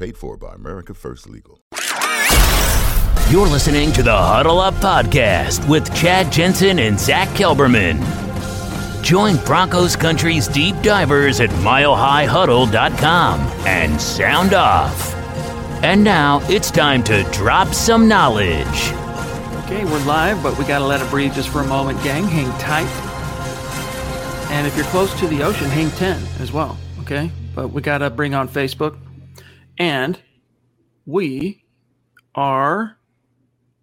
Paid for by America First Legal. You're listening to the Huddle Up Podcast with Chad Jensen and Zach Kelberman. Join Broncos Country's deep divers at milehighhuddle.com and sound off. And now it's time to drop some knowledge. Okay, we're live, but we got to let it breathe just for a moment, gang. Hang tight. And if you're close to the ocean, hang 10 as well, okay? But we got to bring on Facebook. And we are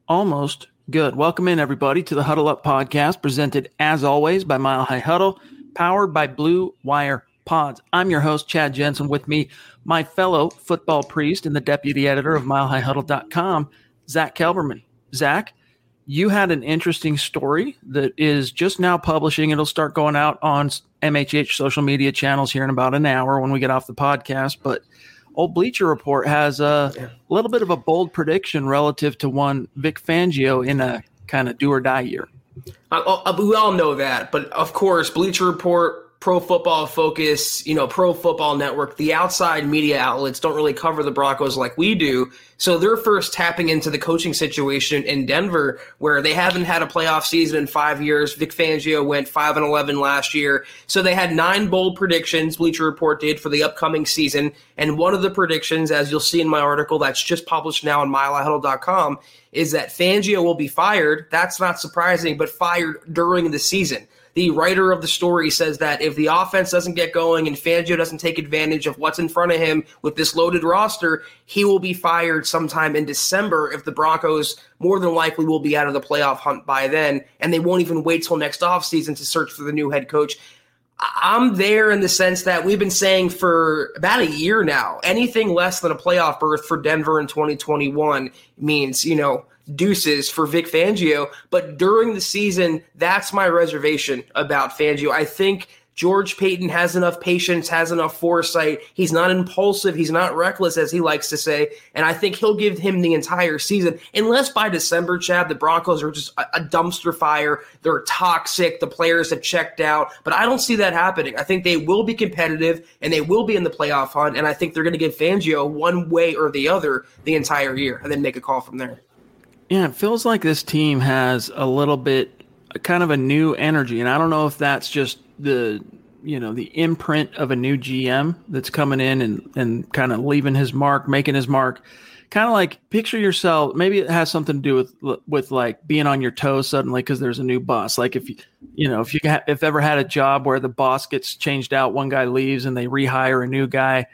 almost good. Welcome in, everybody, to the Huddle Up podcast, presented as always by Mile High Huddle, powered by Blue Wire Pods. I'm your host, Chad Jensen. With me, my fellow football priest and the deputy editor of MileHighHuddle.com, Zach Kelberman. Zach, you had an interesting story that is just now publishing. It'll start going out on MHH social media channels here in about an hour when we get off the podcast. But old Bleacher Report has a yeah. little bit of a bold prediction relative to one Vic Fangio in a kind of do or die year. Uh, uh, we all know that, but of course, Bleacher Report Pro Football Focus, you know, Pro Football Network, the outside media outlets don't really cover the Broncos like we do. So they're first tapping into the coaching situation in Denver, where they haven't had a playoff season in five years. Vic Fangio went five and eleven last year, so they had nine bold predictions. Bleacher Report did for the upcoming season, and one of the predictions, as you'll see in my article that's just published now on MileHighHuddle.com, is that Fangio will be fired. That's not surprising, but fired during the season the writer of the story says that if the offense doesn't get going and Fangio doesn't take advantage of what's in front of him with this loaded roster, he will be fired sometime in December if the Broncos more than likely will be out of the playoff hunt by then, and they won't even wait till next offseason to search for the new head coach. I'm there in the sense that we've been saying for about a year now, anything less than a playoff berth for Denver in 2021 means, you know, deuces for Vic Fangio. But during the season, that's my reservation about Fangio. I think George Paton has enough patience, has enough foresight. He's not impulsive. He's not reckless, as he likes to say. And I think he'll give him the entire season, unless by December, Chad, the Broncos are just a, a dumpster fire. They're toxic. The players have checked out. But I don't see that happening. I think they will be competitive and they will be in the playoff hunt. And I think they're going to give Fangio one way or the other the entire year and then make a call from there. Yeah, it feels like this team has a little bit kind of a new energy. And I don't know if that's just the you know the imprint of a new GM that's coming in and and kind of leaving his mark, making his mark. Kind of like picture yourself. Maybe it has something to do with with like being on your toes suddenly because there's a new boss. Like if you you know if you ha- if ever had a job where the boss gets changed out, one guy leaves and they rehire a new guy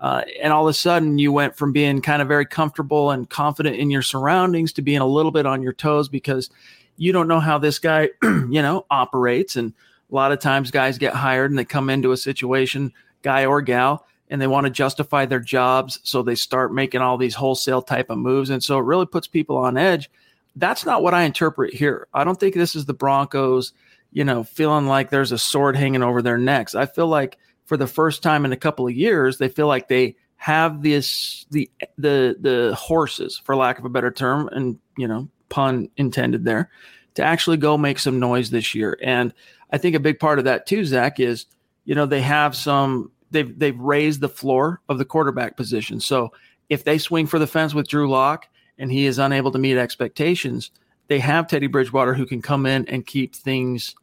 uh, and all of a sudden, you went from being kind of very comfortable and confident in your surroundings to being a little bit on your toes because you don't know how this guy, you know, operates. And a lot of times, guys get hired and they come into a situation, guy or gal, and they want to justify their jobs. So they start making all these wholesale type of moves. And so it really puts people on edge. That's not what I interpret here. I don't think this is the Broncos, you know, feeling like there's a sword hanging over their necks. I feel like for the first time in a couple of years, they feel like they have this the the the horses, for lack of a better term, and you know, pun intended there, to actually go make some noise this year. And I think a big part of that too, Zach, is you know they have some they've they've raised the floor of the quarterback position. So if they swing for the fence with Drew Lock and he is unable to meet expectations, they have Teddy Bridgewater who can come in and keep things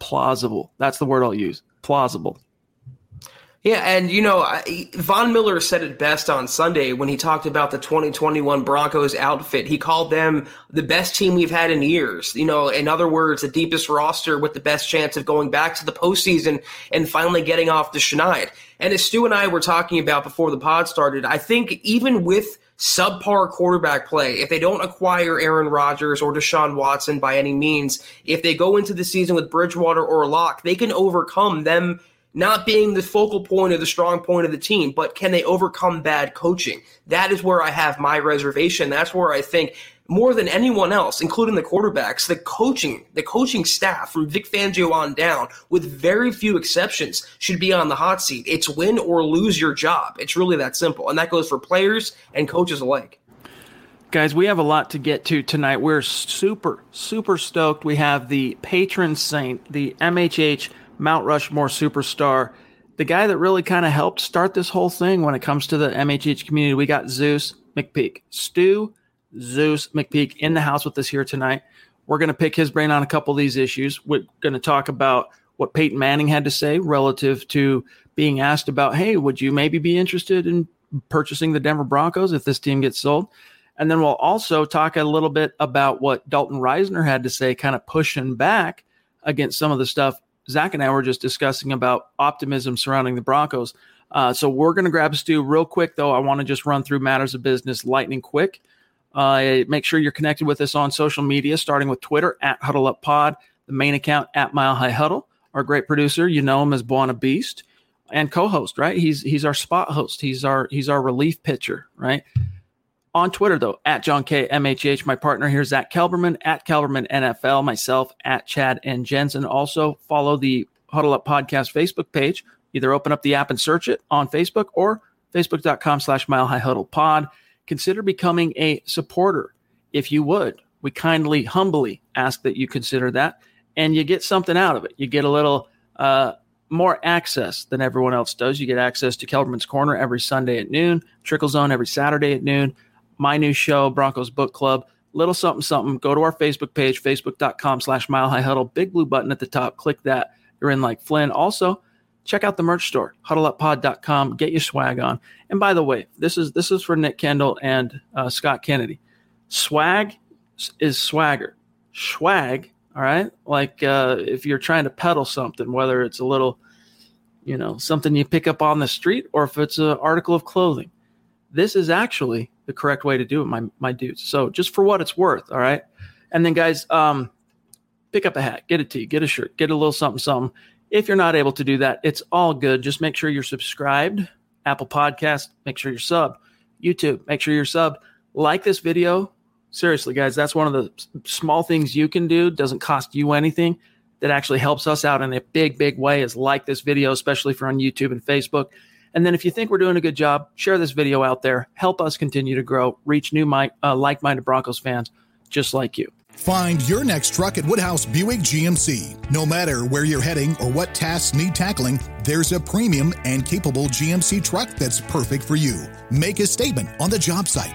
plausible. That's the word I'll use. Plausible. Yeah, and you know, Von Miller said it best on Sunday when he talked about the 2021 Broncos outfit. He called them the best team we've had in years. You know, in other words, the deepest roster with the best chance of going back to the postseason and finally getting off the schneid. And as Stu and I were talking about before the pod started, I think even with subpar quarterback play, if they don't acquire Aaron Rodgers or Deshaun Watson by any means, if they go into the season with Bridgewater or Lock, they can overcome them not being the focal point or the strong point of the team, but can they overcome bad coaching? That is where I have my reservation. That's where I think more than anyone else, including the quarterbacks, the coaching, the coaching staff from Vic Fangio on down, with very few exceptions, should be on the hot seat. It's win or lose your job. It's really that simple. And that goes for players and coaches alike. Guys, we have a lot to get to tonight. We're super, super stoked. We have the patron saint, the MHH Mount Rushmore superstar, the guy that really kind of helped start this whole thing when it comes to the MHH community. We got Zeus McPeak, Stu Zeus McPeak in the house with us here tonight. We're going to pick his brain on a couple of these issues. We're going to talk about what Peyton Manning had to say relative to being asked about, hey, would you maybe be interested in purchasing the Denver Broncos if this team gets sold? And then we'll also talk a little bit about what Dalton Risner had to say, kind of pushing back against some of the stuff Zach and I were just discussing about optimism surrounding the Broncos. Uh, so we're going to grab Stu real quick, though. I want to just run through matters of business lightning quick. Uh, make sure you're connected with us on social media, starting with Twitter at Huddle Up Pod, the main account at Mile High Huddle. Our great producer, you know him as Buona Beast, and co-host, right? He's he's our spot host. He's our he's our relief pitcher, right? On Twitter, though, at John K MHH, my partner here, Zach Kelberman, at Kelberman NFL, myself, at Chad and Jensen. Also, follow the Huddle Up Podcast Facebook page. Either open up the app and search it on Facebook or facebook.com slash mile high huddle pod. Consider becoming a supporter if you would. We kindly, humbly ask that you consider that and you get something out of it. You get a little uh, more access than everyone else does. You get access to Kelberman's Corner every Sunday at noon, Trickle Zone every Saturday at noon my new show, Broncos Book Club. Little something, something. Go to our Facebook page, facebook.com slash mile high huddle. Big blue button at the top. Click that. You're in like Flynn. Also, check out the merch store, huddleuppod.com. Get your swag on. And by the way, this is this is for Nick Kendall and uh, Scott Kennedy. Swag is swagger. Swag, all right? Like uh, if you're trying to peddle something, whether it's a little, you know, something you pick up on the street or if it's an article of clothing. This is actually the correct way to do it, my my dudes. So just for what it's worth, all right. And then guys, um, pick up a hat, get a tee, get a shirt, get a little something, something. If you're not able to do that, it's all good. Just make sure you're subscribed. Apple Podcast, make sure you're sub. YouTube, make sure you're sub. Like this video. Seriously, guys, that's one of the small things you can do. Doesn't cost you anything. That actually helps us out in a big, big way. Is like this video, especially for on YouTube and Facebook. And then if you think we're doing a good job, share this video out there. Help us continue to grow, reach new uh, like minded Broncos fans just like you. Find your next truck at Woodhouse Buick GMC. No matter where you're heading or what tasks need tackling, there's a premium and capable GMC truck that's perfect for you. Make a statement on the job site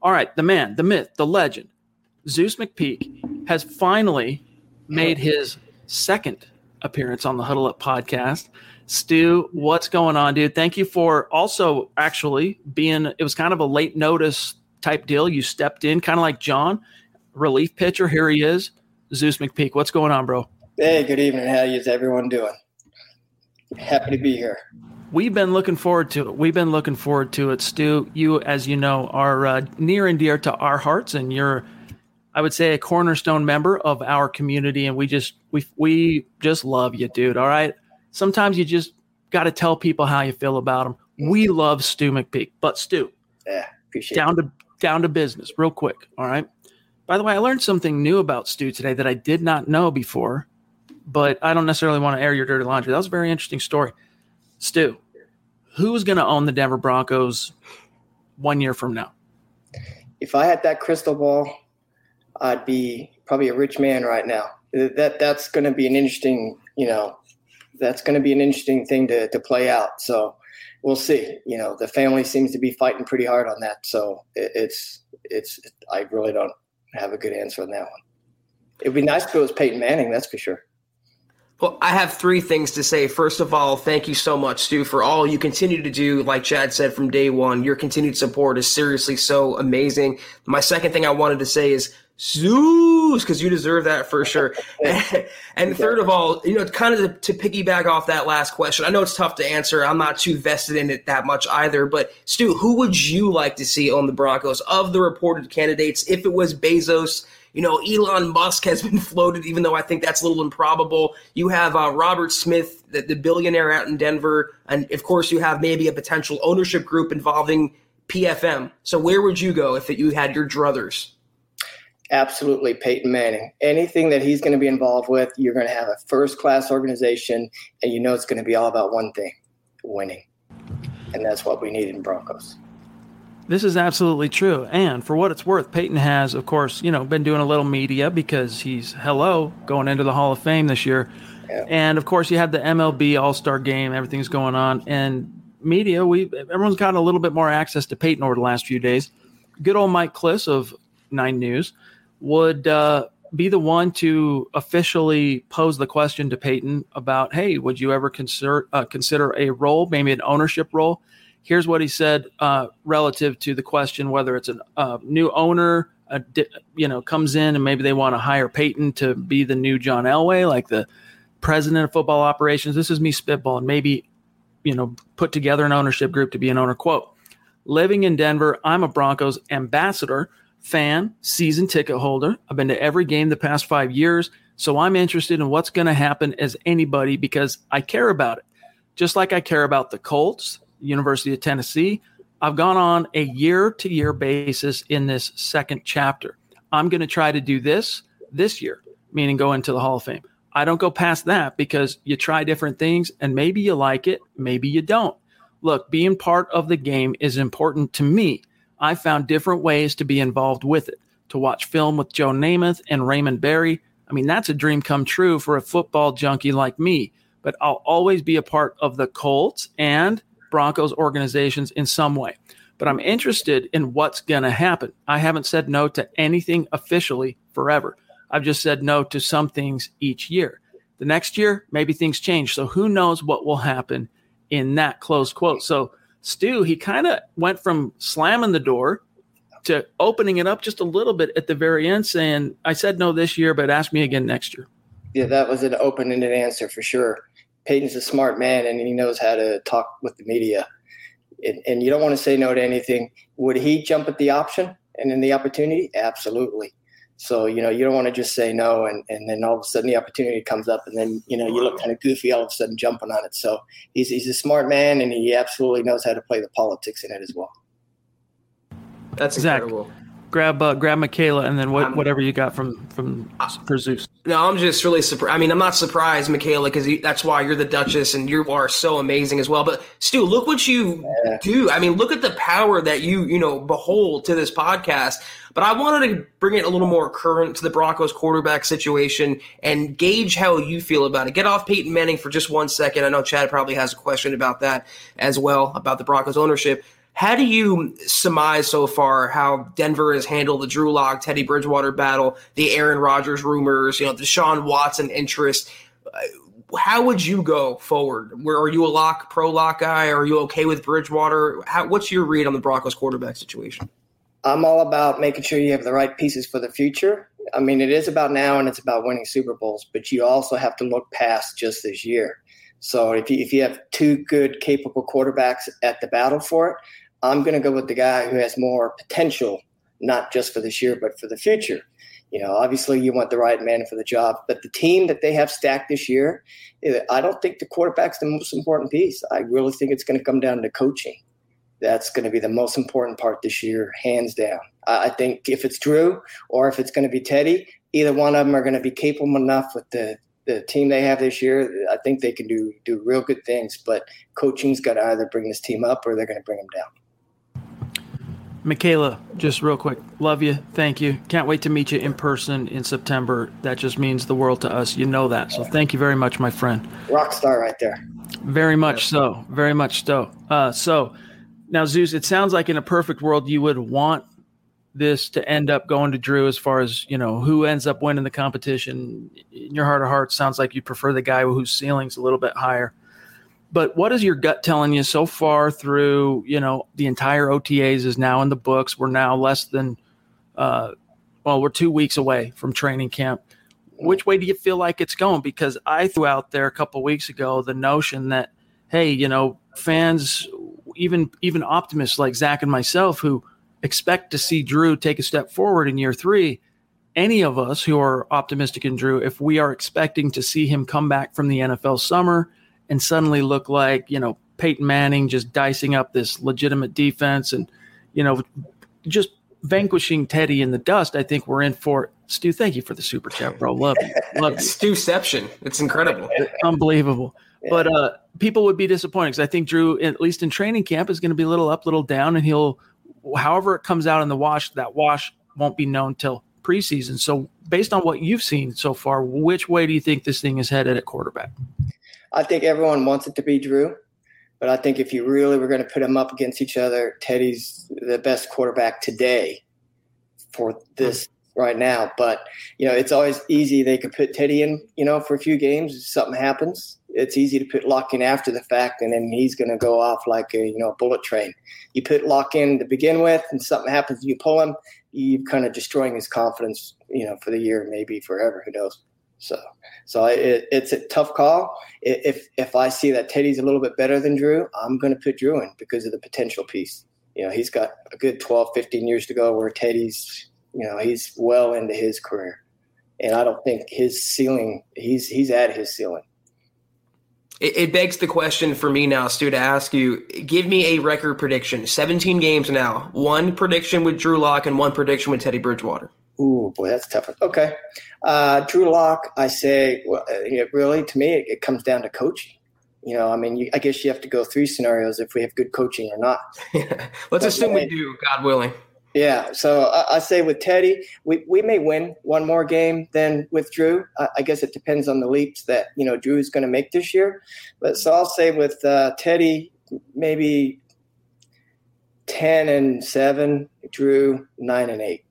All right, the man, the myth, the legend, Zeus McPeak has finally made his second appearance on the Huddle Up podcast. Stu, what's going on, dude? Thank you for also actually being, it was kind of a late notice type deal. You stepped in, kind of like John, relief pitcher. Here he is, Zeus McPeak. What's going on, bro? Hey, good evening. How is everyone doing? Happy to be here. We've been looking forward to it. We've been looking forward to it. Stu, you, as you know, are uh, near and dear to our hearts, and you're, I would say, a cornerstone member of our community. And we just, we, we just love you, dude. All right. Sometimes you just got to tell people how you feel about them. We love Stu McPeak, but Stu, yeah, appreciate down it. to down to business, real quick. All right. By the way, I learned something new about Stu today that I did not know before, but I don't necessarily want to air your dirty laundry. That was a very interesting story. Stu, who's going to own the Denver Broncos one year from now? If I had that crystal ball, I'd be probably a rich man right now. That that's going to be an interesting, you know, that's going to be an interesting thing to to play out. So we'll see. You know, the family seems to be fighting pretty hard on that. So it, it's it's I really don't have a good answer on that one. It'd be nice if it was Peyton Manning, that's for sure. Well, I have three things to say. First of all, thank you so much, Stu, for all you continue to do. Like Chad said from day one, your continued support is seriously so amazing. My second thing I wanted to say is Zeus, because you deserve that for sure. and third of all, you know, kind of to, to, piggyback off that last question, I know it's tough to answer. I'm not too vested in it that much either. But Stu, who would you like to see on the Broncos of the reported candidates? If it was Bezos, you know, Elon Musk has been floated, even though I think that's a little improbable. You have uh, Robert Smith, the, the billionaire out in Denver, and of course, you have maybe a potential ownership group involving PFM. So, where would you go if you had your druthers? Absolutely, Peyton Manning. Anything that he's going to be involved with, you're going to have a first class organization, and you know it's going to be all about one thing winning. And that's what we need in Broncos. This is absolutely true. And for what it's worth, Peyton has, of course, you know, been doing a little media because he's hello going into the Hall of Fame this year. Yeah. And of course, you had the MLB All Star Game. Everything's going on, and media. We everyone's gotten a little bit more access to Peyton over the last few days. Good old Mike Klis of Nine News would uh, be the one to officially pose the question to Peyton about, hey, would you ever consider uh, consider a role, maybe an ownership role? Here's what he said uh, relative to the question whether it's a uh, new owner, you know, comes in and maybe they want to hire Peyton to be the new John Elway, like the president of football operations. This is me spitballing. Maybe, you know, put together an ownership group to be an owner. Quote: Living in Denver, I'm a Broncos ambassador, fan, season ticket holder. I've been to every game the past five years, so I'm interested in what's going to happen as anybody because I care about it. Just like I care about the Colts, University of Tennessee. I've gone on a year to year basis in this second chapter. I'm going to try to do this this year, meaning go into the Hall of Fame. I don't go past that because you try different things and maybe you like it, maybe you don't. Look, being part of the game is important to me. I found different ways to be involved with it. To watch film with Joe Namath and Raymond Berry, I mean, that's a dream come true for a football junkie like me. But I'll always be a part of the Colts and Broncos organizations in some way. But I'm interested in what's going to happen. I haven't said no to anything officially forever. I've just said no to some things each year. The next year, maybe things change. So who knows what will happen in that close quote. So Stu, he kind of went from slamming the door to opening it up just a little bit at the very end, saying, "I said no this year, but ask me again next year." Yeah, that was an open-ended answer for sure. Peyton's a smart man, and he knows how to talk with the media. And, and you don't want to say no to anything. Would he jump at the option and then the opportunity? Absolutely. So, you know, you don't want to just say no and, and then all of a sudden the opportunity comes up and then, you know, you look kind of goofy all of a sudden jumping on it. So he's, he's a smart man and he absolutely knows how to play the politics in it as well. That's Zach, incredible. Grab uh, grab Michaela and then what, whatever you got from from for Zeus. No, I'm just really surprised. I mean, I'm not surprised, Michaela, because that's why you're the Duchess and you are so amazing as well. But Stu, look what you Yeah. do. I mean, look at the power that you you know behold to this podcast. But I wanted to bring it a little more current to the Broncos quarterback situation and gauge how you feel about it. Get off Peyton Manning for just one second. I know Chad probably has a question about that as well about the Broncos ownership. How do you surmise so far how Denver has handled the Drew Lock, Teddy Bridgewater battle, the Aaron Rodgers rumors, you know, Deshaun Watson interest? Uh, How would you go forward? Where are you a lock, pro lock guy? Are you okay with Bridgewater? How, what's your read on the Broncos quarterback situation? I'm all about making sure you have the right pieces for the future. I mean, it is about now and it's about winning Super Bowls, but you also have to look past just this year. So if you, if you have two good, capable quarterbacks at the battle for it, I'm going to go with the guy who has more potential, not just for this year, but for the future. You know, obviously you want the right man for the job, but the team that they have stacked this year, eh, I don't think the quarterback's the most important piece. I really think it's going to come down to coaching that's going to be the most important part this year, hands down. I think if it's Drew or if it's going to be Teddy, either one of them are going to be capable enough with the, the team they have this year. I think they can do do real good things. But coaching's got to either bring this team up or they're going to bring them down. Michaela, just real quick, love you, thank you. Can't wait to meet you in person in September. That just means the world to us. You know that. So thank you very much, my friend. Rock star right there. Very much so. Very much so. Uh, so now, Zeus, it sounds like in a perfect world you would want this to end up going to Drew as far as you know who ends up winning the competition. In your heart of hearts, sounds like you prefer the guy whose ceiling's a little bit higher. But what is your gut telling you so far through you know the entire OTAs is now in the books. We're now less than uh, well, we're two weeks away from training camp. Which way do you feel like it's going? Because I threw out there a couple weeks ago the notion that hey, you know, fans, even even optimists like Zach and myself, who expect to see Drew take a step forward in year three, any of us who are optimistic in Drew, if we are expecting to see him come back from the NFL summer and suddenly look like, you know, Peyton Manning just dicing up this legitimate defense and, you know, just vanquishing Teddy in the dust, I think we're in for it. Stu, thank you for the super chat, bro. Love you. Love you. Stuception. It's incredible. Unbelievable. But uh, people would be disappointed because I think Drew, at least in training camp, is going to be a little up, little down, and he'll, however it comes out in the wash, that wash won't be known till preseason. So, based on what you've seen so far, which way do you think this thing is headed at quarterback? I think everyone wants it to be Drew, but I think if you really were going to put them up against each other, Teddy's the best quarterback today for this right now. But you know, it's always easy. They could put Teddy in, you know, for a few games. If something happens, it's easy to put Lock in after the fact, and then he's going to go off like a you know a bullet train. You put Lock in to begin with, and something happens, you pull him, you kind of destroying his confidence, you know, for the year, maybe forever. Who knows? So, so it, it's a tough call. If if I see that Teddy's a little bit better than Drew, I'm going to put Drew in because of the potential piece. You know, he's got a good 12, 15 years to go where Teddy's, you know, he's well into his career. And I don't think his ceiling, he's he's at his ceiling. It, it begs the question for me now, Stu, to ask you: Give me a record prediction. Seventeen games now. One prediction with Drew Lock and one prediction with Teddy Bridgewater. Ooh, boy, that's tough. Okay. Uh, Drew Lock, I say, well, uh, really, to me, it, it comes down to coaching. You know, I mean, you, I guess you have to go three scenarios if we have good coaching or not. Let's assume we do, God willing. Yeah, so I, I say with Teddy, we, we may win one more game than with Drew. I, I guess it depends on the leaps that you know Drew is going to make this year. But so I'll say with uh, Teddy, maybe ten and seven. Drew nine and eight.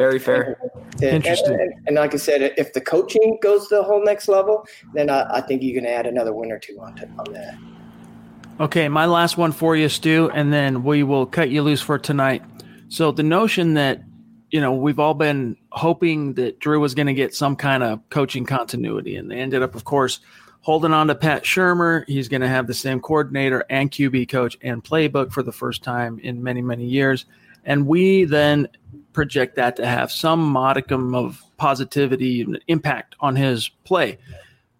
Very fair. And- Interesting. And, and like I said, if the coaching goes to the whole next level, then I, I think you can add another win or two on, to, on that. Okay, my last one for you, Stu, and then we will cut you loose for tonight. So the notion that you know we've all been hoping that Drew was going to get some kind of coaching continuity, and they ended up, of course, holding on to Pat Shurmur. He's going to have the same coordinator and QB coach and playbook for the first time in many many years, and we then project that to have some modicum of positivity and impact on his play.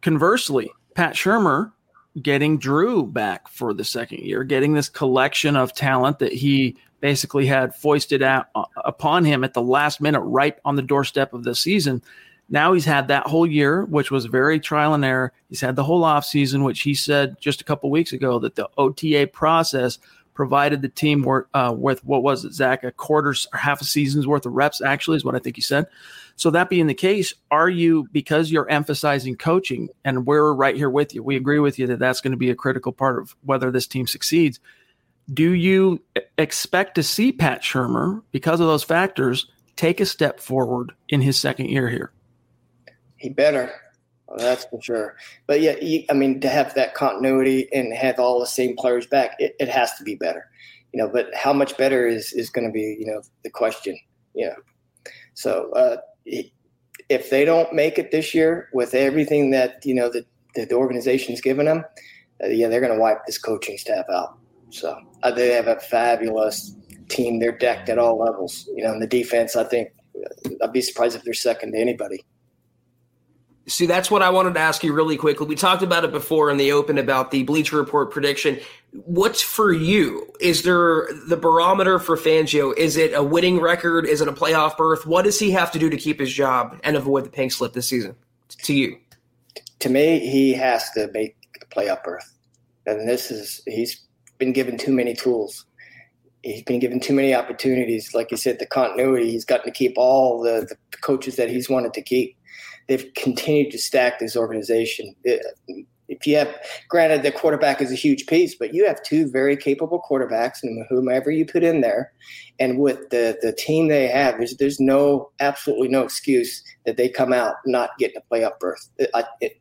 Conversely, Pat Shurmur getting Drew back for the second year, getting this collection of talent that he basically had foisted out uh, upon him at the last minute, right on the doorstep of the season. Now he's had that whole year, which was very trial and error. He's had the whole off season, which he said just a couple weeks ago that the OTA process provided the team work, uh, with what was it, Zach, a quarter or half a season's worth of reps, actually, is what I think he said. So, that being the case, are you, because you're emphasizing coaching, and we're right here with you, we agree with you that that's going to be a critical part of whether this team succeeds. Do you expect to see Pat Shurmur, because of those factors, take a step forward in his second year here? He better. Well, that's for sure. But yeah, I mean, to have that continuity and have all the same players back, it, it has to be better. You know, but how much better is is going to be, you know, the question. You know, so uh, if they don't make it this year with everything that you know that, that the organization's given them, uh, yeah, they're going to wipe this coaching staff out. So uh, they have a fabulous team. They're decked at all levels. You know, in the defense, I think uh, I'd be surprised if they're second to anybody. See, that's what I wanted to ask you really quickly. We talked about it before in the open about the Bleacher Report prediction. What's for you? Is there the barometer for Fangio? Is it a winning record? Is it a playoff berth? What does he have to do to keep his job and avoid the pink slip this season? To you, to me, he has to make a playoff berth, and this is he's been given too many tools. He's been given too many opportunities. Like you said, the continuity. He's gotten to keep all the, the coaches that he's wanted to keep they've continued to stack this organization. If you have, granted, the quarterback is a huge piece, but you have two very capable quarterbacks, and whomever you put in there, and with the the team they have, there's there's no absolutely no excuse that they come out not getting a playoff berth. It, it,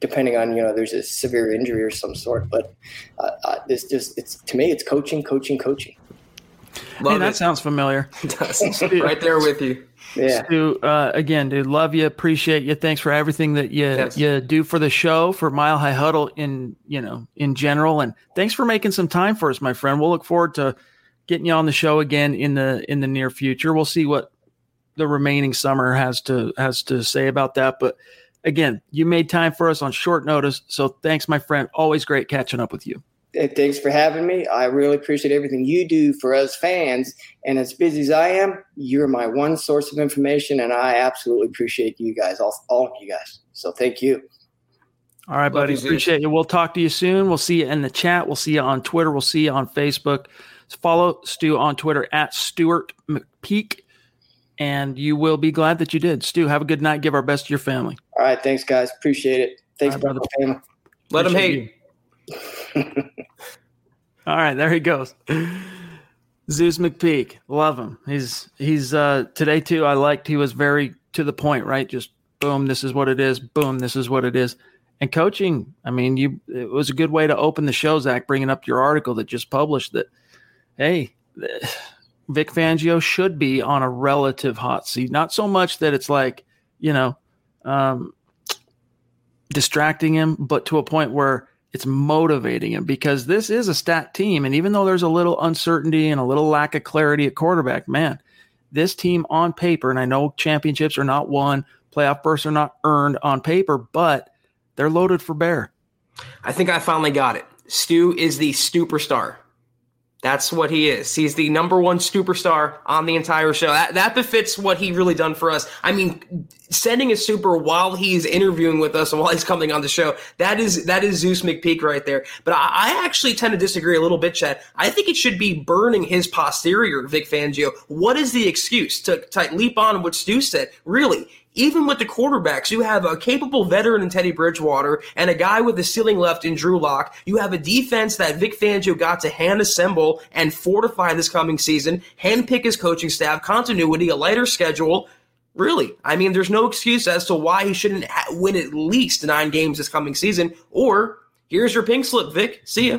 depending on you know there's a severe injury or some sort, but uh, uh, this just it's to me it's coaching, coaching, coaching. Love hey, that sounds familiar. right there with you. Yeah. Stu, uh, again, dude, love you, appreciate you. Thanks for everything that you yes. you do for the show, for Mile High Huddle in you know in general, and thanks for making some time for us, my friend. We'll look forward to getting you on the show again in the in the near future. We'll see what the remaining summer has to has to say about that, but again, you made time for us on short notice, so thanks, my friend. Always great catching up with you thanks for having me. I really appreciate everything you do for us fans. And as busy as I am, you're my one source of information, and I absolutely appreciate you guys, all, all of you guys. So thank you. All right, buddy. Appreciate you. We'll talk to you soon. We'll see you in the chat. We'll see you on Twitter. We'll see you on Facebook. Follow Stu on Twitter at Stuart McPeak, and you will be glad that you did. Stu, have a good night. Give our best to your family. All right. Thanks, guys. Appreciate it. Thanks, right, brother. Family. Let them hate. You. All right, there he goes. Zeus McPeak, love him. He's he's uh today too. I liked he was very to the point, right? Just boom, this is what it is. Boom, this is what it is. And coaching, I mean, you it was a good way to open the show, Zach, bringing up your article that just published that. Hey, Vic Fangio should be on a relative hot seat. Not so much that it's like you know um, distracting him, but to a point where it's motivating him because this is a stat team. And even though there's a little uncertainty and a little lack of clarity at quarterback, man, this team on paper, and I know championships are not won, playoff berths are not earned on paper, but they're loaded for bear. I think I finally got it. Stu is the superstar. That's what he is. He's the number one superstar on the entire show. That, that befits what he really done for us. I mean, sending a super while he's interviewing with us and while he's coming on the show, that is that is Zeus McPeak right there. But I, I actually tend to disagree a little bit, Chad. I think it should be burning his posterior, Vic Fangio. What is the excuse to, to leap on what Stu said? Really, even with the quarterbacks, you have a capable veteran in Teddy Bridgewater and a guy with the ceiling left in Drew Lock. You have a defense that Vic Fangio got to hand assemble and fortify this coming season, handpick his coaching staff, continuity, a lighter schedule. Really, I mean, there's no excuse as to why he shouldn't win at least nine games this coming season. Or here's your pink slip, Vic. See ya.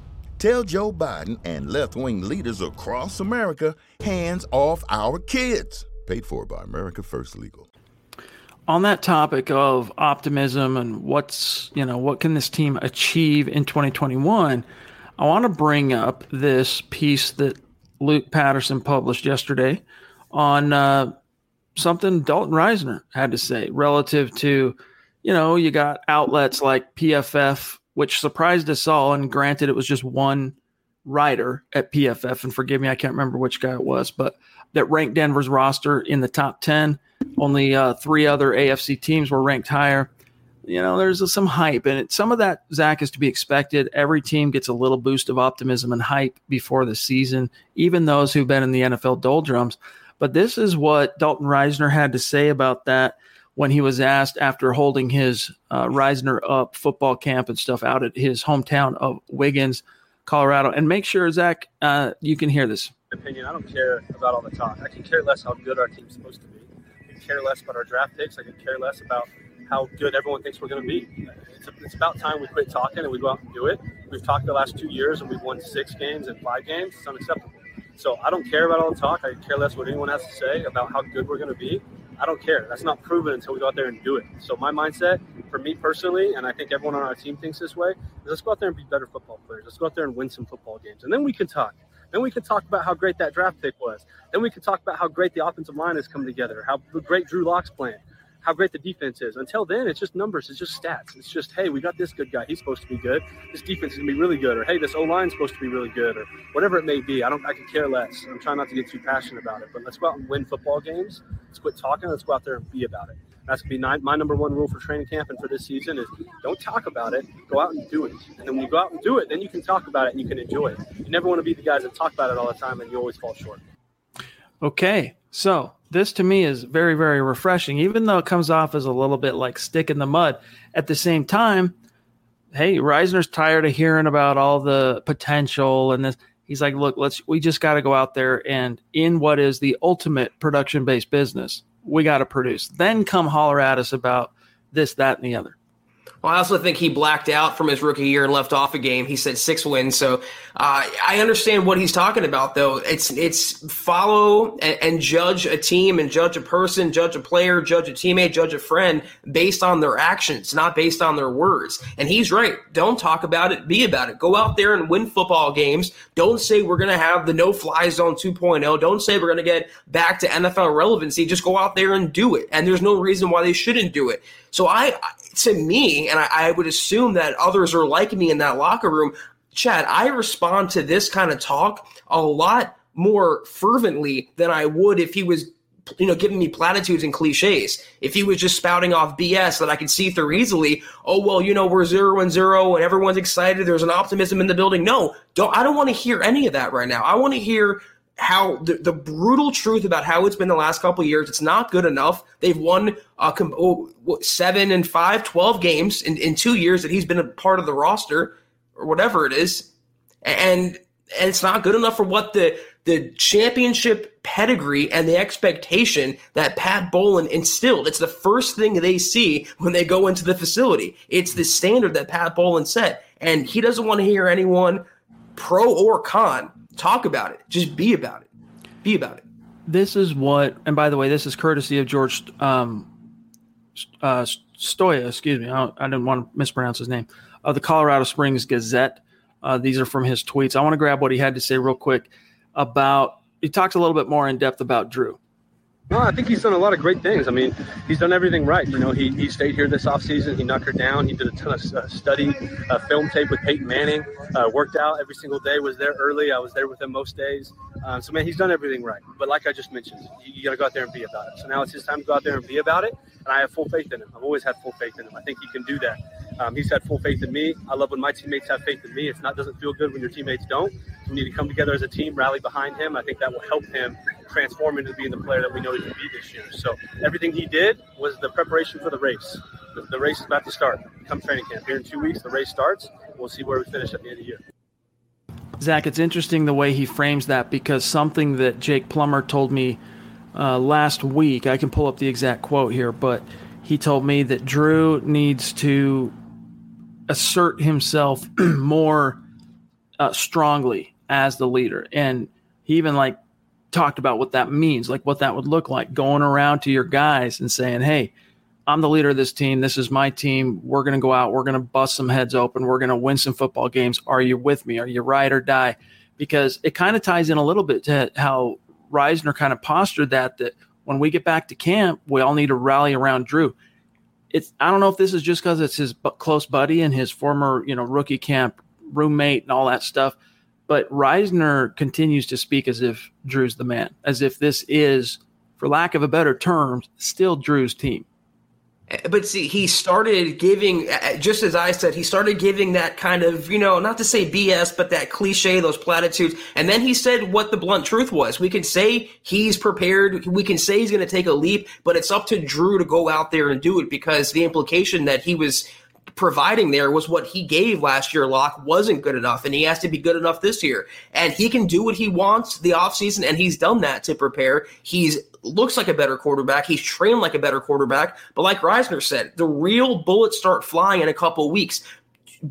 Tell Joe Biden and left wing leaders across America hands off our kids. Paid for by America First Legal. On that topic of optimism and what's, you know, what can this team achieve in 2021, I want to bring up this piece that Luke Patterson published yesterday on uh, something Dalton Risner had to say relative to, you know, you got outlets like PFF, which surprised us all. And granted, it was just one writer at PFF, and forgive me, I can't remember which guy it was, but that ranked Denver's roster in the top 10. Only uh, three other AFC teams were ranked higher you know, there's some hype, and it, some of that Zach is to be expected. Every team gets a little boost of optimism and hype before the season, even those who've been in the NFL doldrums. But this is what Dalton Risner had to say about that when he was asked after holding his uh, Risner up football camp and stuff out at his hometown of Wiggins, Colorado. And make sure, Zach, uh, you can hear this. Opinion: I don't care about all the talk. I can care less how good our team's supposed to be. I can care less about our draft picks. I can care less about how good everyone thinks we're going to be. It's, it's, about time we quit talking and we go out and do it. We've talked the last two years and we've won six games and five games. It's unacceptable. So I don't care about all the talk. I care less what anyone has to say about how good we're going to be. I don't care. That's not proven until we go out there and do it. So my mindset, for me personally, and I think everyone on our team thinks this way, is let's go out there and be better football players. Let's go out there and win some football games, and then we can talk. Then we can talk about how great that draft pick was. Then we can talk about how great the offensive line has come together, how great Drew Lock's playing how great the defense is. Until then, it's just numbers. It's just stats. It's just, hey, we got this good guy. He's supposed to be good. This defense is gonna be really good. Or hey, this O line's supposed to be really good. Or whatever it may be. I don't. I can care less. I'm trying not to get too passionate about it. But let's go out and win football games. Let's quit talking. Let's go out there and be about it. That's gonna be my, my number one rule for training camp and for this season is don't talk about it. Go out and do it. And then when you go out and do it, then you can talk about it and you can enjoy it. You never want to be the guys that talk about it all the time and you always fall short. Okay, so this to me is very, very refreshing, even though it comes off as a little bit like stick in the mud. At the same time, hey, Risner's tired of hearing about all the potential and this. He's like, look, let's we just got to go out there and in what is the ultimate production based business, we got to produce. Then come holler at us about this, that, and the other. Well, I also think he blacked out from his rookie year and left off a game. He said six wins, so uh, I understand what he's talking about. Though it's it's follow and, and, judge a team and judge a person, judge a player, judge a teammate, judge a friend based on their actions, not based on their words. And he's right. Don't talk about it, be about it. Go out there and win football games. Don't say we're to have the no fly zone 2.0. Don't say we're to get back to NFL relevancy. Just go out there and do it. And there's no reason why they shouldn't do it. So I, to me, and I, I would assume that others are like me in that locker room, Chad, I respond to this kind of talk a lot more fervently than I would if he was you know, giving me platitudes and cliches. If he was just spouting off BS that I could see through easily, oh well, you know, we're zero and zero and everyone's excited. There's an optimism in the building. No, don't. I don't want to hear any of that right now. I want to hear how the, the brutal truth about how it's been the last couple years. It's not good enough. They've won uh, oh, seven and five, 12 games in, in two years that he's been a part of the roster or whatever it is. And, and it's not good enough for what the, the championship pedigree and the expectation that Pat Bowlen instilled. It's the first thing they see when they go into the facility. It's the standard that Pat Bowlen set. And he doesn't want to hear anyone pro or con Talk about it. Just be about it. Be about it. This is what, and by the way, this is courtesy of George um, uh, Stoia. Excuse me, I, I, didn't want to mispronounce his name. Of the Colorado Springs Gazette. Uh, these are from his tweets. I want to grab what he had to say real quick about. He talks a little bit more in depth about Drew. No, I think he's done a lot of great things. I mean, he's done everything right. You know, he, he stayed here this offseason. He knocked her down. He did a ton of uh, study, uh, film tape with Peyton Manning, uh, worked out every single day, was there early. I was there with him most days. Um, so, man, he's done everything right. But like I just mentioned, you, you got to go out there and be about it. So now it's his time to go out there and be about it. And I have full faith in him. I've always had full faith in him. I think he can do that. Um, he's had full faith in me. I love when my teammates have faith in me. It's not doesn't feel good when your teammates don't. We need to come together as a team, rally behind him. I think that will help him transform into being the player that we know he can be this year. So everything he did was the preparation for the race. The, the race is about to start. Come training camp here in two weeks, the race starts. We'll see where we finish at the end of the year. Zach, it's interesting the way he frames that because something that Jake Plummer told me uh, last week, I can pull up the exact quote here, but he told me that Drew needs to assert himself more uh, strongly as the leader. And he even like talked about what that means, like what that would look like going around to your guys and saying, Hey, I'm the leader of this team. This is my team. We're going to go out. We're going to bust some heads open. We're going to win some football games. Are you with me? Are you ride or die? Because it kind of ties in a little bit to how Risner kind of postured that, that when we get back to camp, we all need to rally around Drew. It's, I don't know if this is just because it's his close buddy and his former, you know, rookie camp roommate and all that stuff but Risner continues to speak as if Drew's the man, as if this is, for lack of a better term, still Drew's team. But see, he started giving, uh, uh, just as I said, he started giving that kind of, you know, not to say BS, but that cliche, those platitudes. And then he said what the blunt truth was. We can say he's prepared. We can say he's going to take a leap, but it's up to Drew to go out there and do it because the implication that he was providing there was what he gave last year. Lock wasn't good enough, and he has to be good enough this year. And he can do what he wants the offseason, and he's done that to prepare. He's looks like a better quarterback. He's trained like a better quarterback. But like Risner said, the real bullets start flying in a couple weeks.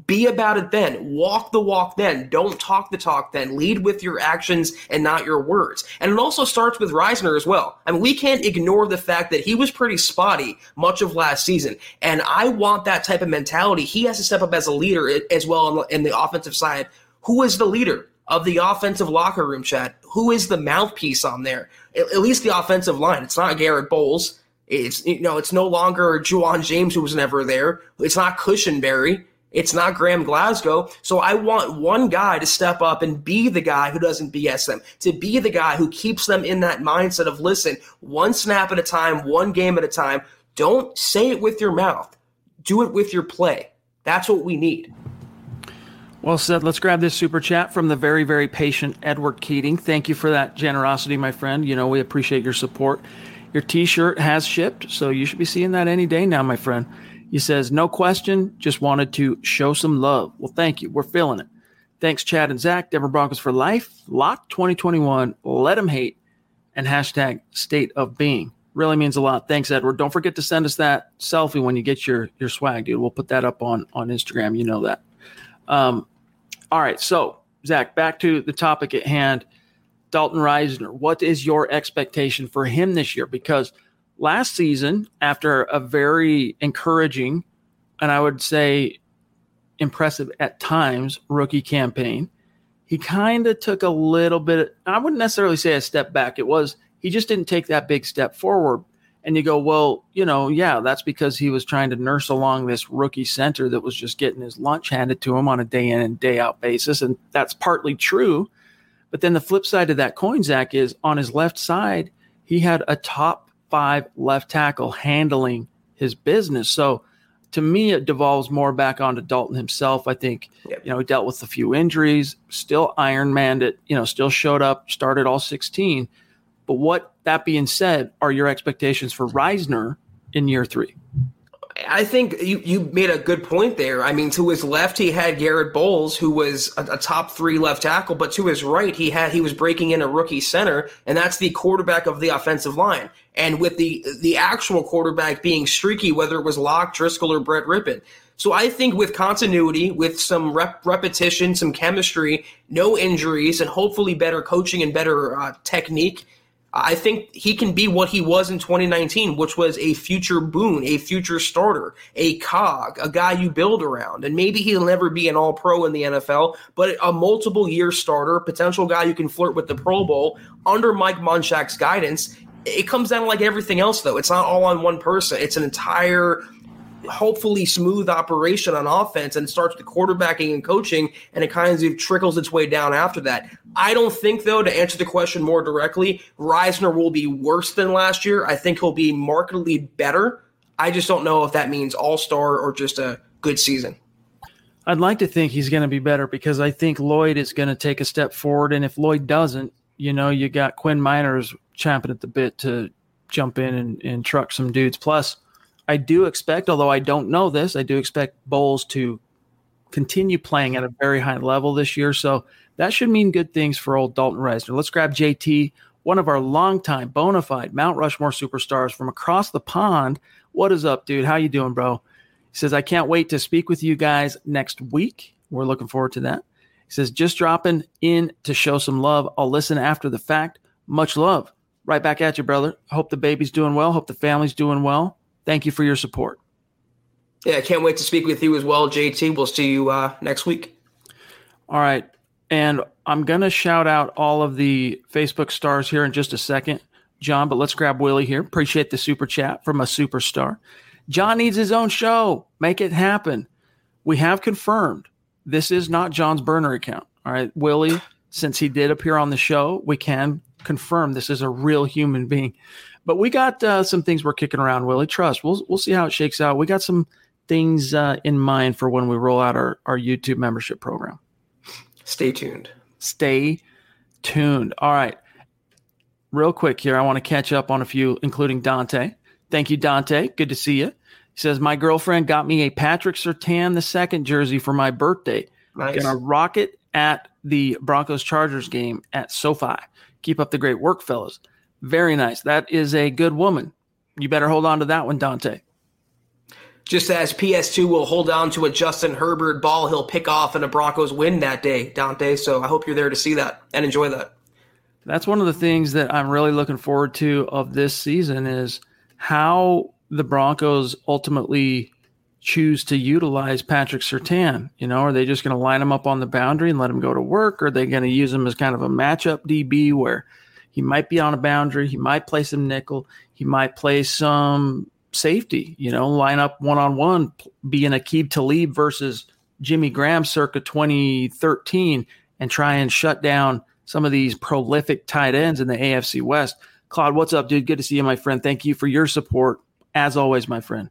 Be about it then. Walk the walk then. Don't talk the talk then. Lead with your actions and not your words. And it also starts with Risner as well. I mean, we can't ignore the fact that he was pretty spotty much of last season. And I want that type of mentality. He has to step up as a leader as well in the offensive side. Who is the leader? Of the offensive locker room, Chad. Who is the mouthpiece on there? At, at least the offensive line. It's not Garett Bolles. It's you know, it's no longer Ja'Wuan James who was never there. It's not Cushenberry. It's not Graham Glasgow. So I want one guy to step up and be the guy who doesn't BS them, to be the guy who keeps them in that mindset of listen, one snap at a time, one game at a time. Don't say it with your mouth, do it with your play. That's what we need. Well said. Let's grab this super chat from the very, very patient Edward Keating. Thank you for that generosity, my friend. You know, we appreciate your support. Your t shirt has shipped, so you should be seeing that any day now, my friend. He says, no question, just wanted to show some love. Well, thank you. We're feeling it. Thanks, Chad and Zach. Denver Broncos for life. Lock 2021. Let them hate. And hashtag state of being. Really means a lot. Thanks, Edward. Don't forget to send us that selfie when you get your your swag, dude. We'll put that up on on Instagram. You know that. Um, all right. So, Zach, back to the topic at hand. Dalton Risner, what is your expectation for him this year? Because last season, after a very encouraging and I would say impressive at times rookie campaign, he kind of took a little bit, I wouldn't necessarily say a step back. It was, he just didn't take that big step forward. And you go, well, you know, yeah, that's because he was trying to nurse along this rookie center that was just getting his lunch handed to him on a day in and day out basis. And that's partly true. But then the flip side of that coin, Zach, is on his left side, he had a top five left tackle handling his business. So to me, it devolves more back onto Dalton himself. I think, yep. you know, he dealt with a few injuries, still Iron Manned it, you know, still showed up, started all 16. But what that being said, are your expectations for Risner in year three? I think you, you made a good point there. I mean, to his left, he had Garett Bolles, who was a, a, top three left tackle, but to his right, he had he was breaking in a rookie center, and that's the quarterback of the offensive line. And with the the actual quarterback being streaky, whether it was Lock, Driskel, or Brett Rypien. So I think with continuity, with some rep- repetition, some chemistry, no injuries, and hopefully better coaching and better uh, technique – I think he can be what he was in 2019, which was a future boon, a future starter, a cog, a guy you build around. And maybe he'll never be an all pro in the NFL, but a multiple year starter, potential guy you can flirt with the Pro Bowl under Mike Munchak's guidance. It comes down to like everything else, though. It's not all on one person, it's an entire hopefully smooth operation on offense and starts the quarterbacking and coaching and it kind of trickles its way down after that. I don't think though to answer the question more directly, Risner will be worse than last year. I think he'll be markedly better. I just don't know if that means all-star or just a good season. I'd like to think he's going to be better because I think Lloyd is going to take a step forward and if Lloyd doesn't, you know, you got Quinn Meinerz champing at the bit to jump in and, and truck some dudes. Plus, I do expect, although I don't know this, I do expect Bolles to continue playing at a very high level this year. So that should mean good things for old Dalton Risner. Let's grab JT, one of our longtime bona fide Mount Rushmore superstars from across the pond. What is up, dude? How you doing, bro? He says, I can't wait to speak with you guys next week. We're looking forward to that. He says, just dropping in to show some love. I'll listen after the fact. Much love. Right back at you, brother. Hope the baby's doing well. Hope the family's doing well. Thank you for your support. Yeah, I can't wait to speak with you as well, JT. We'll see you uh, next week. All right. And I'm going to shout out all of the Facebook stars here in just a second, John, but let's grab Willie here. Appreciate the super chat from a superstar. John needs his own show. Make it happen. We have confirmed this is not John's burner account. All right. Willie, since he did appear on the show, we can confirm this is a real human being. But we got uh, some things we're kicking around, Willie. Trust. We'll we'll see how it shakes out. We got some things uh, in mind for when we roll out our, our YouTube membership program. Stay tuned. Stay tuned. All right. Real quick here, I want to catch up on a few, including Dante. Thank you, Dante. Good to see you. He says, My girlfriend got me a Patrick Surtain the second jersey for my birthday. Nice. Gonna rock it at the Broncos Chargers game at SoFi. Keep up the great work, fellas. Very nice. That is a good woman. You better hold on to that one, Dante. Just as PS2 will hold on to a Justin Herbert ball he'll pick off and a Broncos win that day, Dante. So I hope you're there to see that and enjoy that. That's one of the things that I'm really looking forward to of this season is how the Broncos ultimately choose to utilize Patrick Surtain. You know, are they just going to line him up on the boundary and let him go to work? Or are they going to use him as kind of a matchup DB where – he might be on a boundary. He might play some nickel. He might play some safety, you know, line up one on one, be an Aqib Talib versus Jimmy Graham circa 2013 and try and shut down some of these prolific tight ends in the AFC West. Claude, what's up, dude? Good to see you, my friend. Thank you for your support. As always, my friend.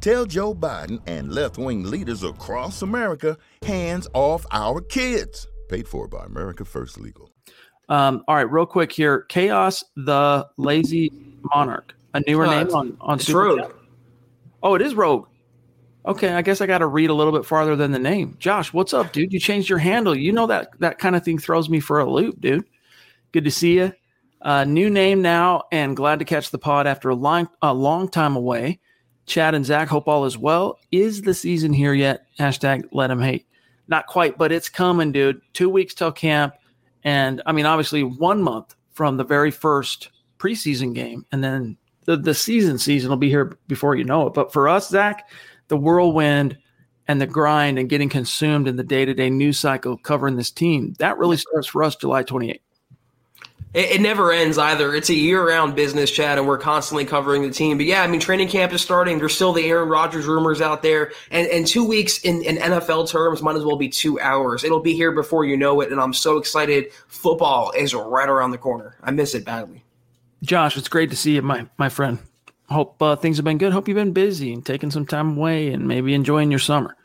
Tell Joe Biden and left wing leaders across America hands off our kids. Paid for by America First Legal. Um, all right, real quick here. Chaos the Lazy Monarch. A newer Uh, name on, on it's Super Rogue. Chat. Oh, it is Rogue. Okay, I guess I got to read a little bit farther than the name. Josh, what's up, dude? You changed your handle. You know that that kind of thing throws me for a loop, dude. Good to see you. Uh, new name now, and glad to catch the pod after a long, a long time away. Chad and Zach, hope all is well. Is the season here yet? Hashtag let them hate. Not quite, but it's coming, dude. Two weeks till camp. And I mean, obviously, one month from the very first preseason game. And then the, the season season will be here before you know it. But for us, Zach, the whirlwind and the grind and getting consumed in the day to day news cycle covering this team, that really starts for us July 28th. It, it never ends either. It's a year-round business, Chad, and we're constantly covering the team. But yeah, I mean, training camp is starting. There's still the Aaron Rodgers rumors out there, and and two weeks in, in NFL terms might as well be two hours. It'll be here before you know it, and I'm so excited. Football is right around the corner. I miss it badly. Josh, it's great to see you, my my friend. Hope uh, things have been good. Hope you've been busy and taking some time away and maybe enjoying your summer.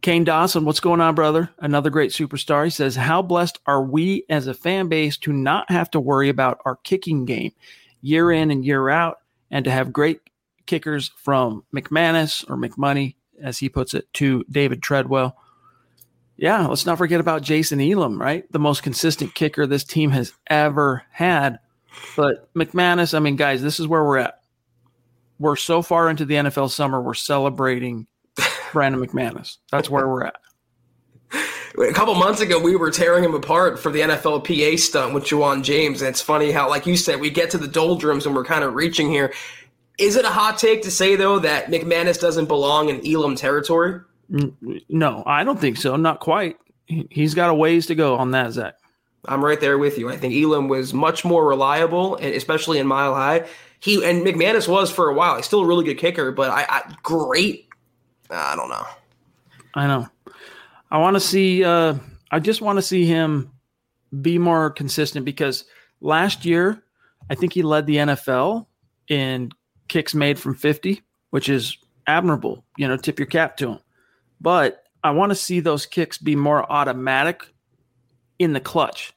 Kane Dawson, what's going on, brother? Another great superstar. He says, How blessed are we as a fan base to not have to worry about our kicking game year in and year out and to have great kickers from McManus or McMoney, as he puts it, to David Treadwell. Yeah, let's not forget about Jason Elam, right? The most consistent kicker this team has ever had. But McManus, I mean, guys, this is where we're at. We're so far into the NFL summer, we're celebrating Brandon McManus. That's where we're at. A couple months ago, we were tearing him apart for the NFL PA stunt with Ja'Wuan James. And it's funny how, like you said, we get to the doldrums and we're kind of reaching here. Is it a hot take to say, though, that McManus doesn't belong in Elam territory? No, I don't think so. Not quite. He- He's got a ways to go on that, Zach. I'm right there with you. I think Elam was much more reliable, and especially in Mile High. He and McManus was for a while. He's still a really good kicker, but I, I great. I don't know. I know. I want to see. Uh, I just want to see him be more consistent because last year, I think he led the NFL in kicks made from 50, which is admirable. You know, tip your cap to him. But I want to see those kicks be more automatic in the clutch.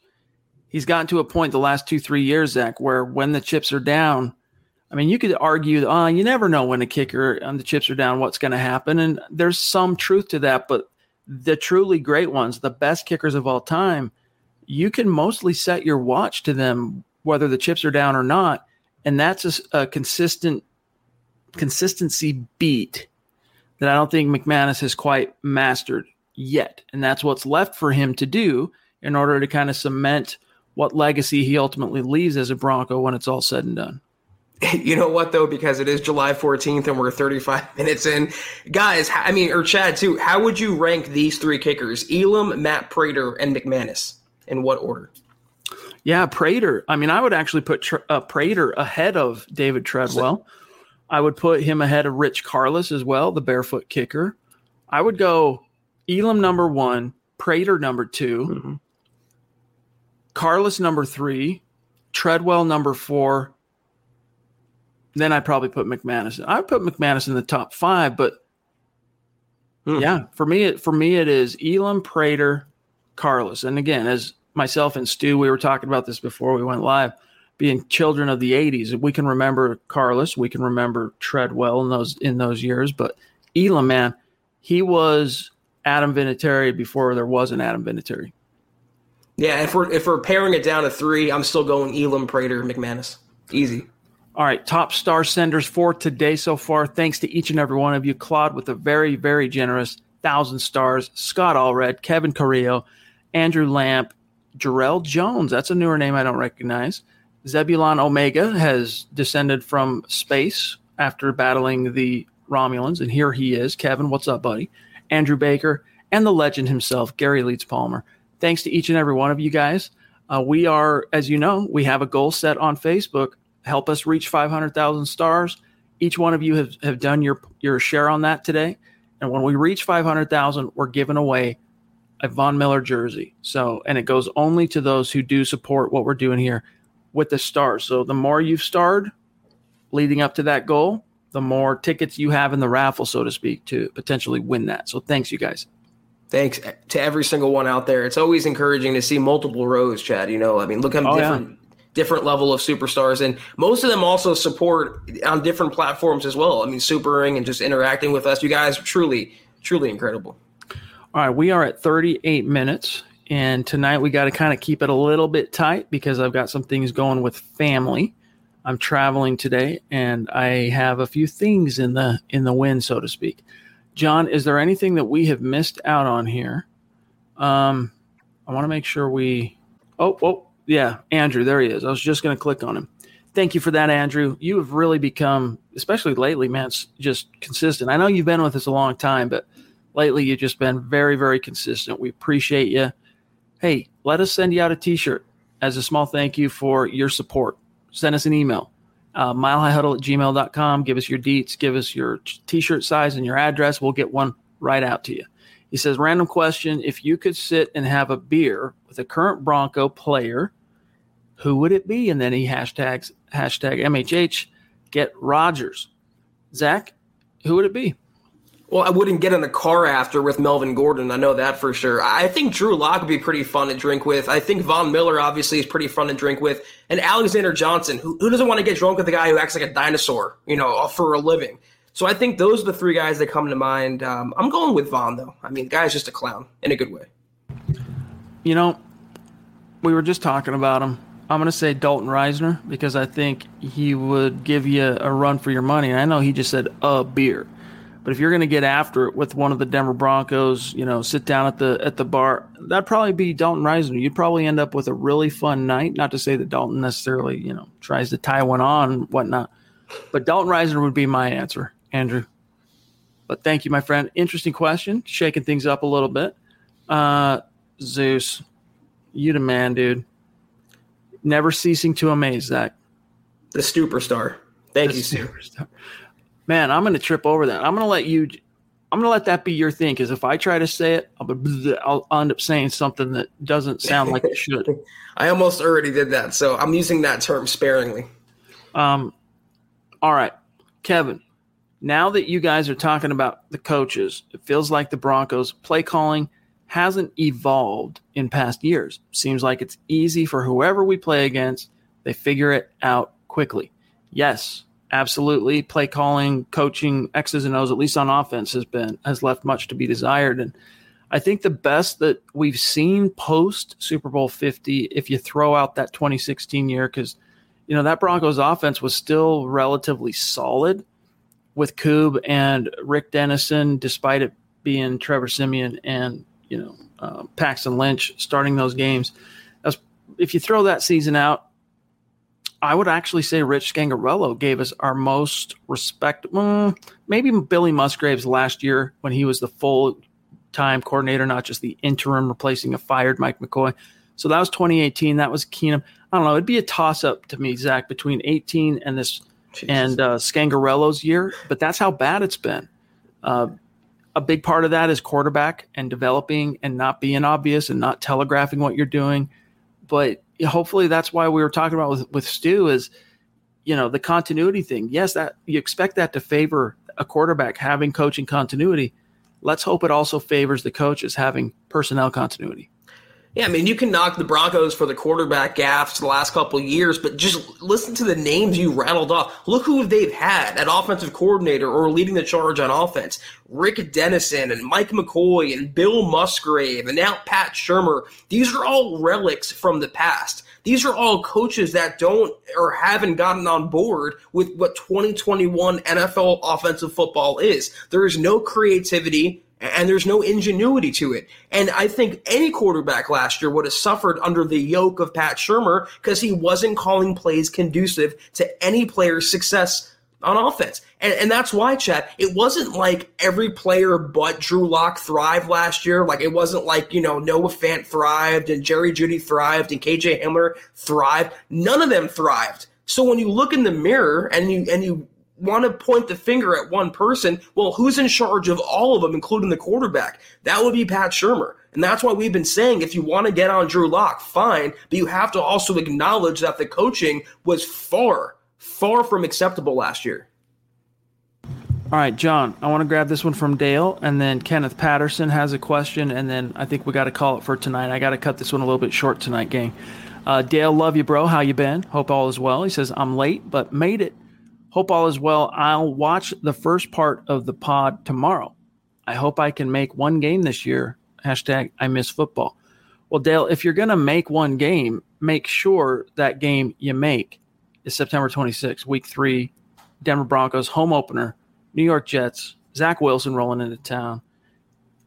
He's gotten to a point the last two, three years, Zach, where when the chips are down, I mean, you could argue, oh, you never know when a kicker and the chips are down, what's going to happen. And there's some truth to that. But the truly great ones, the best kickers of all time, you can mostly set your watch to them, whether the chips are down or not. And that's a, a consistent consistency beat that I don't think McManus has quite mastered yet. And that's what's left for him to do in order to kind of cement what legacy he ultimately leaves as a Bronco when it's all said and done. You know what though, because it is July 14th and we're 35 minutes in, guys. I mean, or Chad too. How would you rank these three kickers: Elam, Matt Prater, and McManus? In what order? Yeah, Prater. I mean, I would actually put uh, Prater ahead of David Treadwell. I would put him ahead of Rich Karlis as well, the barefoot kicker. I would go Elam number one, Prater number 2 mm-hmm. Karlis number three, Treadwell number four. Then I'd probably put McManus. I would put McManus in the top five, but hmm. yeah, for me, it for me it is Elam, Prater, Karlis, and again, as myself and Stu, we were talking about this before we went live. Being children of the '80s, we can remember Karlis, we can remember Treadwell in those in those years, but Elam, man, he was Adam Vinatieri before there was an Adam Vinatieri. Yeah, if we're if we're paring it down to three, I'm still going Elam, Prater, McManus. Easy. All right, top star senders for today so far. Thanks to each and every one of you. Claude with a very, very generous thousand stars. Scott Allred, Kevin Carrillo, Andrew Lamp, Jarrell Jones. That's a newer name I don't recognize. Zebulon Omega has descended from space after battling the Romulans, and here he is. Kevin, what's up, buddy? Andrew Baker, and the legend himself, Gary Leeds Palmer thanks to each and every one of you guys. Uh, we are, as you know, we have a goal set on Facebook. Help us reach 500,000 stars. Each one of you have, have done your, your share on that today. And when we reach 500,000, we're giving away a Von Miller jersey. So, and it goes only to those who do support what we're doing here with the stars. So, the more you've starred leading up to that goal, the more tickets you have in the raffle, so to speak, to potentially win that. So, thanks, you guys. Thanks to every single one out there. It's always encouraging to see multiple rows, Chad. You know, I mean, look how oh, different yeah. Different level of superstars, and most of them also support on different platforms as well. I mean, supering and just interacting with us. You guys truly, truly incredible. All right, we are at 38 minutes, and tonight we got to kind of keep it a little bit tight because I've got some things going with family. I'm traveling today, and I have a few things in the in the wind, so to speak. John, is there anything that we have missed out on here? Um, I want to make sure we. Oh, oh, yeah, Andrew, there he is. I was just going to click on him. Thank you for that, Andrew. You have really become, especially lately, man, just consistent. I know you've been with us a long time, but lately you've just been very, very consistent. We appreciate you. Hey, let us send you out a t shirt as a small thank you for your support. Send us an email uh, milehighhuddle at gmail.com. Give us your deets, give us your t shirt size and your address. We'll get one right out to you. He says, Random question If you could sit and have a beer with a current Bronco player, who would it be? And then he hashtags hashtag MHH get Rodgers. Zach, who would it be? Well, I wouldn't get in a car after with Melvin Gordon. I know that for sure. I think Drew Lock would be pretty fun to drink with. I think Von Miller obviously is pretty fun to drink with, and Alexander Johnson. Who, who doesn't want to get drunk with a guy who acts like a dinosaur, you know, for a living? So I think those are the three guys that come to mind. Um, I'm going with Von though. I mean, the guy's just a clown in a good way. You know, we were just talking about him. I'm going to say Dalton Risner because I think he would give you a run for your money. And I know he just said a beer. But if you're going to get after it with one of the Denver Broncos, you know, sit down at the at the bar, that'd probably be Dalton Risner. You'd probably end up with a really fun night. Not to say that Dalton necessarily, you know, tries to tie one on whatnot, but Dalton Risner would be my answer, Andrew. But thank you, my friend. Interesting question, shaking things up a little bit. Uh, Zeus, you the man, dude. Never ceasing to amaze, Zach. The superstar. Thank the you, superstar man, I'm going to trip over that. I'm going to let you. I'm going to let that be your thing because if I try to say it, I'll, I'll, end up saying something that doesn't sound like it should. I almost already did that, so I'm using that term sparingly. Um, all right, Kevin. Now that you guys are talking about the coaches, it feels like the Broncos play calling hasn't evolved in past years. Seems like it's easy for whoever we play against. They figure it out quickly. Yes, absolutely play calling, coaching, X's and O's, at least on offense, has been has left much to be desired. And I think the best that we've seen post Super Bowl 50, if you throw out that 2016 year, because you know that Broncos offense was still relatively solid, with Coob and Rick Dennison, despite it being Trevor Siemian and you know uh, Paxton Lynch starting those games. As, if you throw that season out, I would actually say Rich Scangarello gave us our most respect. Mm, maybe Billy Musgraves last year when he was the full time coordinator, not just the interim replacing a fired Mike McCoy. So that was 2018. That was Keenum. I don't know. It'd be a toss up to me, Zach, between 18 and this Jesus. and uh, Scangarello's year. But that's how bad it's been. Uh, a big part of that is quarterback and developing and not being obvious and not telegraphing what you're doing. But hopefully that's why we were talking about with, with Stu is, you know, the continuity thing. Yes, that you expect that to favor a quarterback having coaching continuity. Let's hope it also favors the coaches having personnel continuity. Yeah, I mean, you can knock the Broncos for the quarterback gaffes the last couple years, but just listen to the names you rattled off. Look who they've had at offensive coordinator or leading the charge on offense. Rick Dennison and Mike McCoy and Bill Musgrave and now Pat Shurmur. These are all relics from the past. These are all coaches that don't or haven't gotten on board with what 2021 NFL offensive football is. There is no creativity and there's no ingenuity to it. And I think any quarterback last year would have suffered under the yoke of Pat Shurmur because he wasn't calling plays conducive to any player's success on offense. And, and that's why, Chad, it wasn't like every player but Drew Lock thrived last year. Like it wasn't like, you know, Noah Fant thrived and Jerry Jeudy thrived and KJ Hamler thrived. None of them thrived. So when you look in the mirror and you and you want to point the finger at one person, well, who's in charge of all of them, including the quarterback? That would be Pat Shurmur. And that's why we've been saying if you want to get on Drew Lock, fine, but you have to also acknowledge that the coaching was far, far from acceptable last year. All right, John, I want to grab this one from Dale, and then Kenneth Patterson has a question, and then I think we got to call it for tonight. I got to cut this one a little bit short tonight, gang. Uh, Dale, love you, bro. How you been? Hope all is well. He says I'm late, but made it. Hope all is well. I'll watch the first part of the pod tomorrow. I hope I can make one game this year. Hashtag I miss football. Well, Dale, if you're going to make one game, make sure that game you make is September 26th, week three, Denver Broncos home opener, New York Jets, Zach Wilson rolling into town.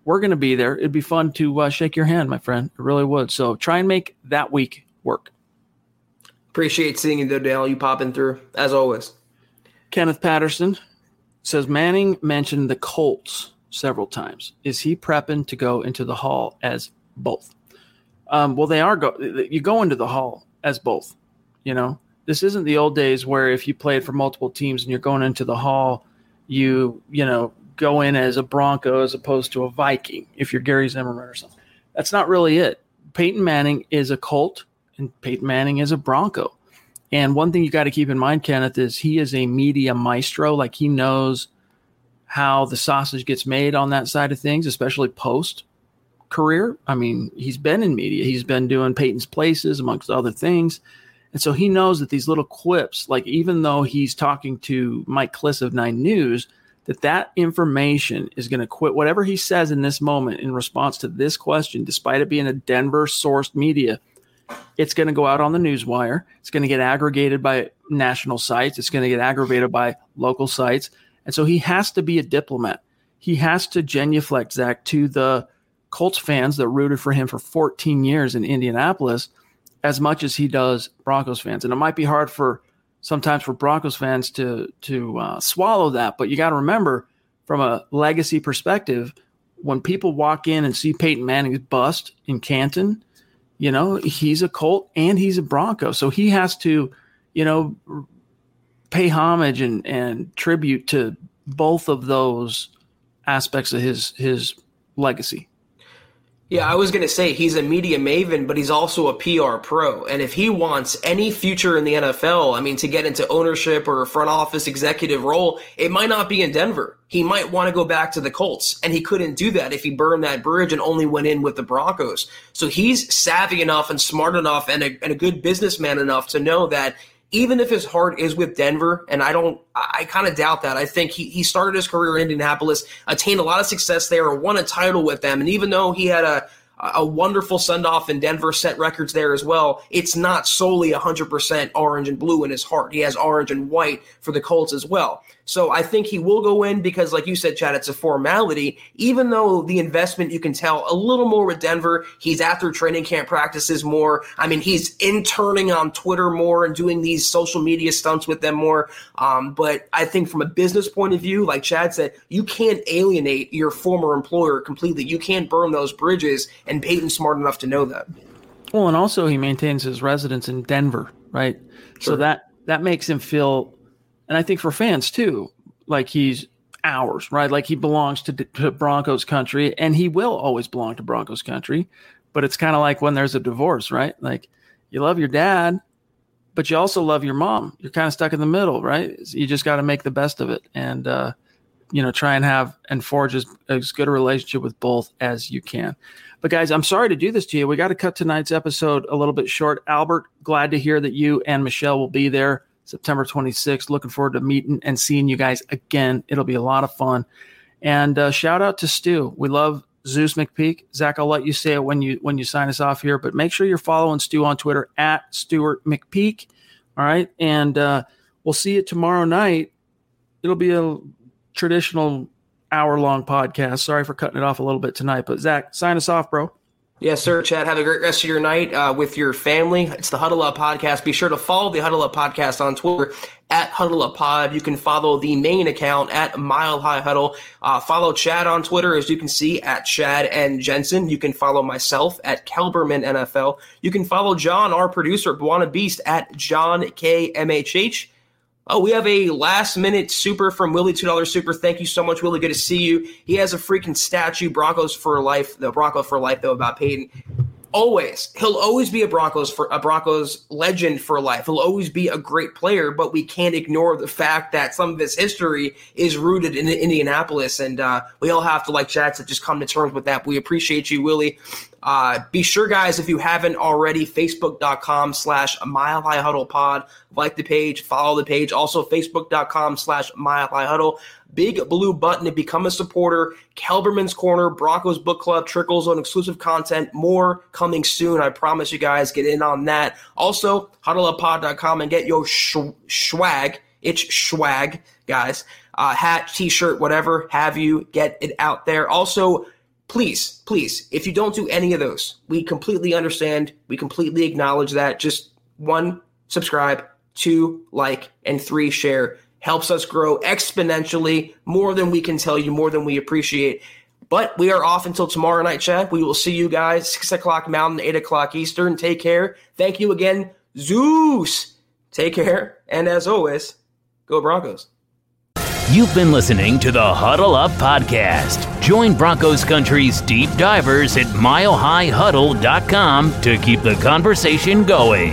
We're going to be there. It'd be fun to uh, shake your hand, my friend. It really would. So try and make that week work. Appreciate seeing you, though, Dale. You popping through, as always. Kenneth Patterson says Manning mentioned the Colts several times. Is he prepping to go into the hall as both? Um, well, they are go. You go into the hall as both. You know, this isn't the old days where if you played for multiple teams and you're going into the hall, you you know go in as a Bronco as opposed to a Viking. If you're Gary Zimmerman or something, that's not really it. Peyton Manning is a Colt, and Peyton Manning is a Bronco. And one thing you got to keep in mind, Kenneth, is he is a media maestro. Like he knows how the sausage gets made on that side of things, especially post career. I mean, he's been in media, he's been doing Peyton's Places, amongst other things. And so he knows that these little clips, like even though he's talking to Mike Klis of Nine News, that that information is going to quit whatever he says in this moment in response to this question, despite it being a Denver sourced media it's going to go out on the news wire. It's going to get aggregated by national sites. It's going to get aggravated by local sites. And so he has to be a diplomat. He has to genuflect, Zach, to the Colts fans that rooted for him for 14 years in Indianapolis as much as he does Broncos fans. And it might be hard for sometimes for Broncos fans to to uh, swallow that, but you got to remember from a legacy perspective, when people walk in and see Peyton Manning's bust in Canton, you know, he's a Colt and he's a Bronco. So he has to, you know, pay homage and, and tribute to both of those aspects of his his legacy. Yeah, I was going to say he's a media maven, but he's also a PR pro. And if he wants any future in the NFL, I mean, to get into ownership or a front office executive role, it might not be in Denver. He might want to go back to the Colts, and he couldn't do that if he burned that bridge and only went in with the Broncos. So he's savvy enough and smart enough and a, and a good businessman enough to know that even if his heart is with Denver, and I don't, I kind of doubt that. I think he, he started his career in Indianapolis, attained a lot of success there, won a title with them. And even though he had a, a wonderful send off in Denver, set records there as well. It's not solely 100% orange and blue in his heart. He has orange and white for the Colts as well. So I think he will go in because, like you said, Chad, it's a formality. Even though the investment, you can tell a little more with Denver. He's after training camp practices more. I mean, he's interning on Twitter more and doing these social media stunts with them more. Um, but I think from a business point of view, like Chad said, you can't alienate your former employer completely. You can't burn those bridges, and Peyton's smart enough to know that. Well, and also he maintains his residence in Denver, right? Sure. So that that makes him feel and I think for fans too, like he's ours, right? Like he belongs to, to Broncos country, and he will always belong to Broncos country. But it's kind of like when there's a divorce, right? Like you love your dad, but you also love your mom. You're kind of stuck in the middle, right? You just got to make the best of it, and uh, you know, try and have and forge as, as good a relationship with both as you can. But guys, I'm sorry to do this to you. We got to cut tonight's episode a little bit short. Albert, glad to hear that you and Michelle will be there September 26th. Looking forward to meeting and seeing you guys again. It'll be a lot of fun. And uh, shout out to Stu. We love Zeus McPeak. Zach, I'll let you say it when you when you sign us off here, but make sure you're following Stu on Twitter at Stuart McPeak. All right, and uh, we'll see you tomorrow night. It'll be a traditional hour long podcast. Sorry for cutting it off a little bit tonight, but Zach, sign us off, bro. Yes, sir, Chad. Have a great rest of your night uh, with your family. It's the Huddle Up Podcast. Be sure to follow the Huddle Up Podcast on Twitter at Huddle Up Pod. You can follow the main account at Mile High Huddle. Uh, follow Chad on Twitter, as you can see, at Chad and Jensen. You can follow myself at Kelberman NFL. You can follow John, our producer, Buana Beast, at John K M H H. Oh, we have a last minute super from Willie, $2 super. Thank you so much, Willie. Good to see you. He has a freaking statue, Broncos for life, the Bronco for life, though, about Peyton always he'll always be a Broncos for a Broncos legend for life. He'll always be a great player, but we can't ignore the fact that some of his history is rooted in Indianapolis, and uh, we all have to, like Chad said, just come to terms with that. We appreciate you, Willie. Uh, be sure, guys, if you haven't already, facebook.com slash mile high huddle pod. Like the page, follow the page. Also, facebook.com slash mile high huddle big blue button to become a supporter. Kelberman's Corner, Broncos Book Club, trickles on exclusive content. More coming soon. I promise you guys, get in on that. Also, huddleuppod.com and get your sh- swag. It's swag, guys. Uh, hat, t shirt, whatever have you. Get it out there. Also, please, please, if you don't do any of those, we completely understand. We completely acknowledge that. Just one, subscribe, two, like, and three, share helps us grow exponentially more than we can tell you, more than we appreciate. But we are off until tomorrow night, Chad. We will see you guys, 6 o'clock Mountain, 8 o'clock Eastern. Take care. Thank you again, Zeus. Take care. And as always, go Broncos. You've been listening to the Huddle Up Podcast. Join Broncos Country's deep divers at milehighhuddle.com to keep the conversation going.